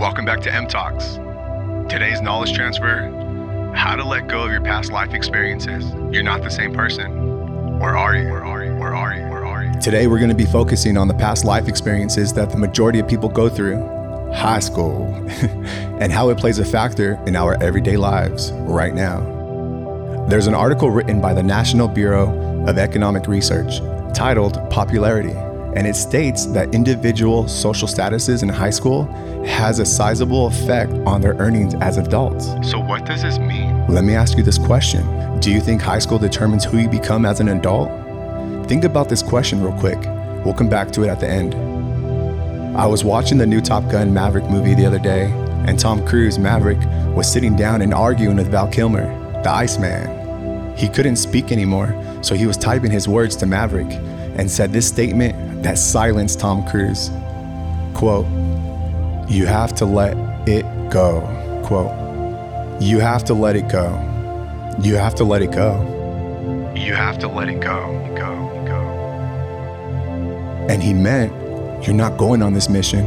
Welcome back to mTalks. Today's knowledge transfer how to let go of your past life experiences. You're not the same person. Or are you? Or are you? Or are you? Or are you? Today, we're going to be focusing on the past life experiences that the majority of people go through high school and how it plays a factor in our everyday lives right now. There's an article written by the National Bureau of Economic Research titled Popularity, and it states that individual social statuses in high school has a sizable effect on their earnings as adults. So, what does this mean? Let me ask you this question Do you think high school determines who you become as an adult? Think about this question real quick. We'll come back to it at the end. I was watching the new Top Gun Maverick movie the other day, and Tom Cruise, Maverick, was sitting down and arguing with Val Kilmer, the Iceman. He couldn't speak anymore, so he was typing his words to Maverick and said this statement that silenced Tom Cruise. Quote, you have to let it go. Quote, you have to let it go. You have to let it go. You have to let it go. Go, go. And he meant, you're not going on this mission.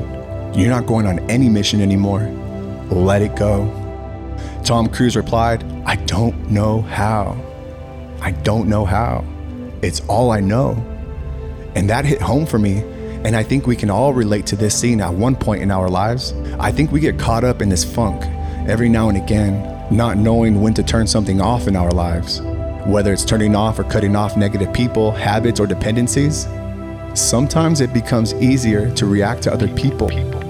You're not going on any mission anymore. Let it go. Tom Cruise replied, I don't know how. I don't know how. It's all I know. And that hit home for me and I think we can all relate to this scene at one point in our lives. I think we get caught up in this funk every now and again, not knowing when to turn something off in our lives. Whether it's turning off or cutting off negative people, habits, or dependencies, sometimes it becomes easier to react to other people.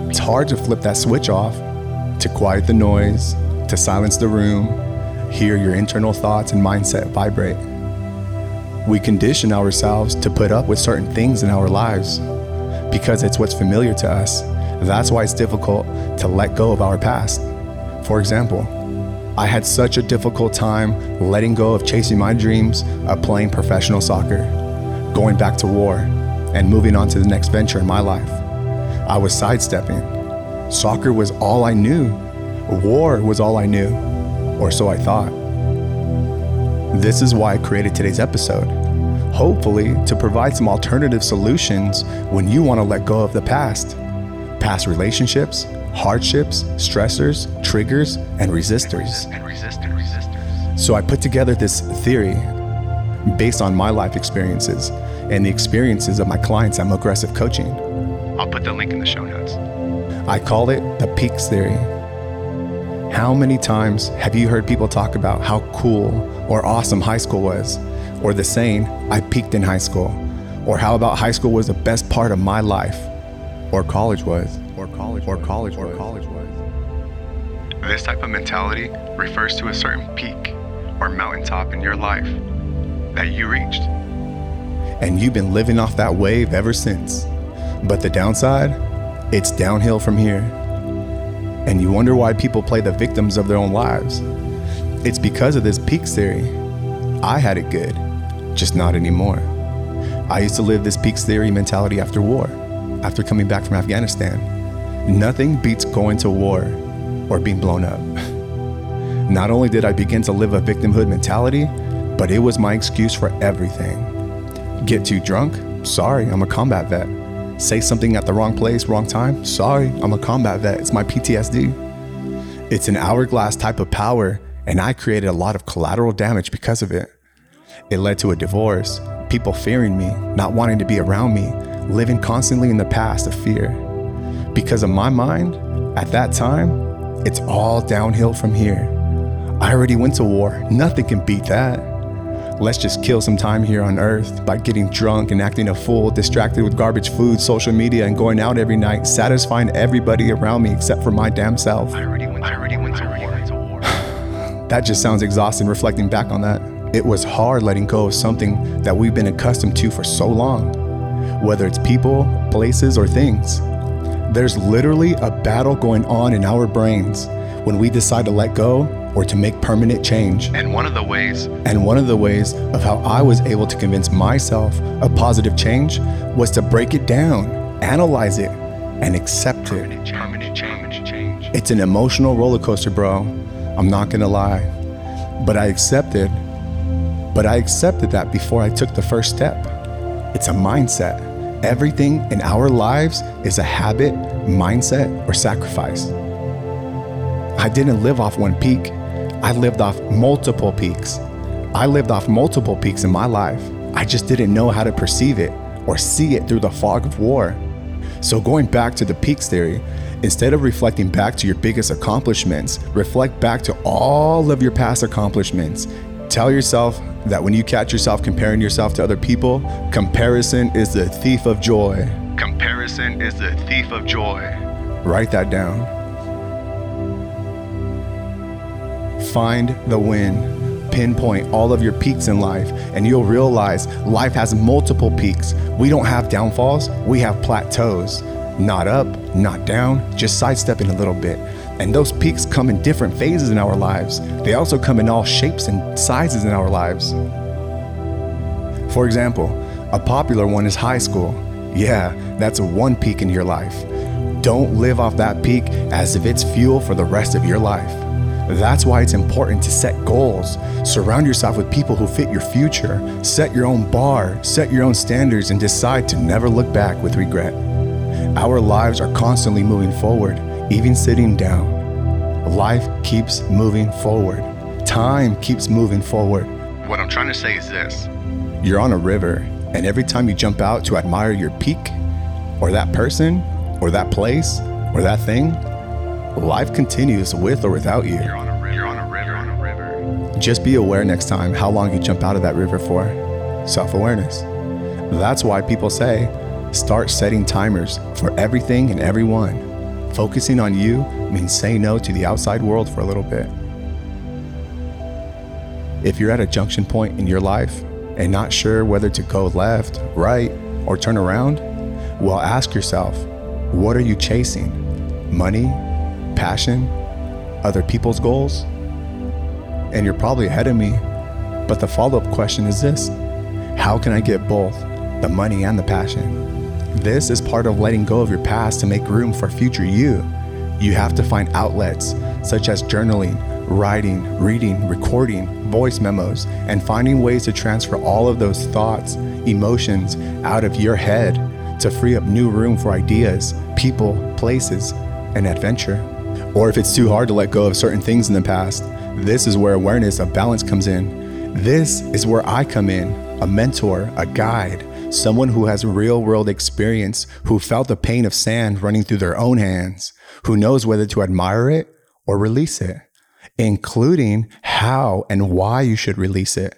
It's hard to flip that switch off, to quiet the noise, to silence the room, hear your internal thoughts and mindset vibrate. We condition ourselves to put up with certain things in our lives because it's what's familiar to us. That's why it's difficult to let go of our past. For example, I had such a difficult time letting go of chasing my dreams of playing professional soccer, going back to war, and moving on to the next venture in my life. I was sidestepping. Soccer was all I knew. War was all I knew, or so I thought. This is why I created today's episode hopefully to provide some alternative solutions when you want to let go of the past. Past relationships, hardships, stressors, triggers, and resistors. And resistors. resistors. So I put together this theory based on my life experiences and the experiences of my clients I'm Aggressive Coaching. I'll put the link in the show notes. I call it the peaks theory. How many times have you heard people talk about how cool or awesome high school was? Or the saying, I peaked in high school. Or how about high school was the best part of my life? Or college was. Or college. Or college. Or college was. This type of mentality refers to a certain peak or mountaintop in your life that you reached. And you've been living off that wave ever since. But the downside, it's downhill from here. And you wonder why people play the victims of their own lives. It's because of this peak theory. I had it good just not anymore. I used to live this peaks theory mentality after war, after coming back from Afghanistan. Nothing beats going to war or being blown up. Not only did I begin to live a victimhood mentality, but it was my excuse for everything. Get too drunk? Sorry, I'm a combat vet. Say something at the wrong place, wrong time? Sorry, I'm a combat vet. It's my PTSD. It's an hourglass type of power, and I created a lot of collateral damage because of it. It led to a divorce, people fearing me, not wanting to be around me, living constantly in the past of fear. Because of my mind, at that time, it's all downhill from here. I already went to war, nothing can beat that. Let's just kill some time here on earth by getting drunk and acting a fool, distracted with garbage food, social media, and going out every night, satisfying everybody around me except for my damn self. I already went, I already went to war. that just sounds exhausting reflecting back on that. It was hard letting go of something that we've been accustomed to for so long, whether it's people, places, or things. There's literally a battle going on in our brains when we decide to let go or to make permanent change. And one of the ways, and one of the ways of how I was able to convince myself of positive change was to break it down, analyze it, and accept permanent it. Permanent change, change. It's an emotional roller coaster, bro. I'm not gonna lie. But I accepted but I accepted that before I took the first step. It's a mindset. Everything in our lives is a habit, mindset, or sacrifice. I didn't live off one peak. I lived off multiple peaks. I lived off multiple peaks in my life. I just didn't know how to perceive it or see it through the fog of war. So, going back to the peaks theory, instead of reflecting back to your biggest accomplishments, reflect back to all of your past accomplishments. Tell yourself that when you catch yourself comparing yourself to other people, comparison is the thief of joy. Comparison is the thief of joy. Write that down. Find the win pinpoint all of your peaks in life, and you'll realize life has multiple peaks. We don't have downfalls, we have plateaus. Not up, not down, just sidestepping a little bit. And those peaks come in different phases in our lives. They also come in all shapes and sizes in our lives. For example, a popular one is high school. Yeah, that's one peak in your life. Don't live off that peak as if it's fuel for the rest of your life. That's why it's important to set goals. Surround yourself with people who fit your future. Set your own bar, set your own standards, and decide to never look back with regret. Our lives are constantly moving forward, even sitting down. Life keeps moving forward. Time keeps moving forward. What I'm trying to say is this You're on a river, and every time you jump out to admire your peak, or that person, or that place, or that thing, life continues with or without you. You're on a river. You're on a river. You're on a river. Just be aware next time how long you jump out of that river for. Self awareness. That's why people say start setting timers for everything and everyone. Focusing on you means say no to the outside world for a little bit. If you're at a junction point in your life and not sure whether to go left, right, or turn around, well, ask yourself what are you chasing? Money, passion, other people's goals? And you're probably ahead of me. But the follow up question is this How can I get both the money and the passion? This is part of letting go of your past to make room for future you. You have to find outlets such as journaling, writing, reading, recording, voice memos, and finding ways to transfer all of those thoughts, emotions out of your head to free up new room for ideas, people, places, and adventure. Or if it's too hard to let go of certain things in the past, this is where awareness of balance comes in. This is where I come in a mentor, a guide, someone who has real world experience, who felt the pain of sand running through their own hands, who knows whether to admire it or release it, including how and why you should release it.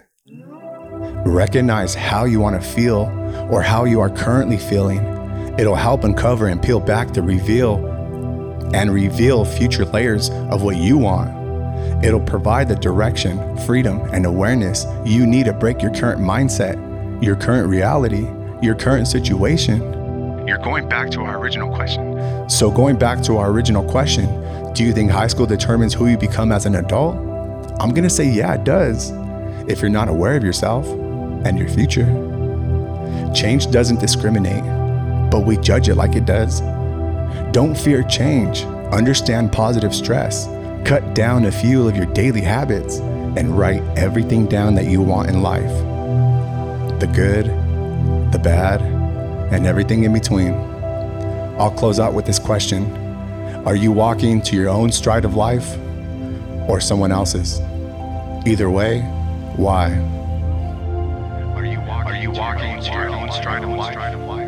Recognize how you want to feel or how you are currently feeling. It'll help uncover and peel back the reveal and reveal future layers of what you want. It'll provide the direction, freedom, and awareness you need to break your current mindset, your current reality, your current situation. You're going back to our original question. So, going back to our original question, do you think high school determines who you become as an adult? I'm gonna say, yeah, it does, if you're not aware of yourself and your future. Change doesn't discriminate, but we judge it like it does. Don't fear change. Understand positive stress. Cut down a few of your daily habits and write everything down that you want in life the good, the bad, and everything in between. I'll close out with this question Are you walking to your own stride of life or someone else's? Either way, why? Are you walking, Are you walking to your own stride of life?